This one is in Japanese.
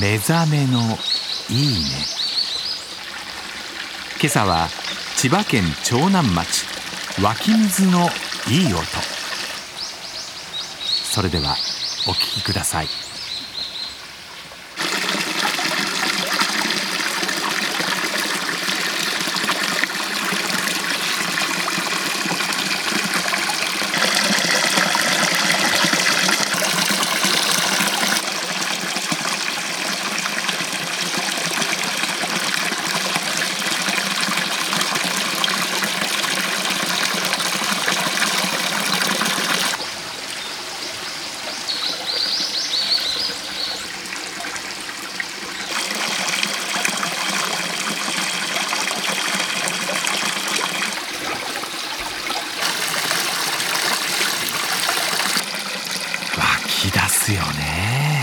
目覚めのいいね。今朝は千葉県長南町湧き水のいい音。それではお聴きください。ですよね。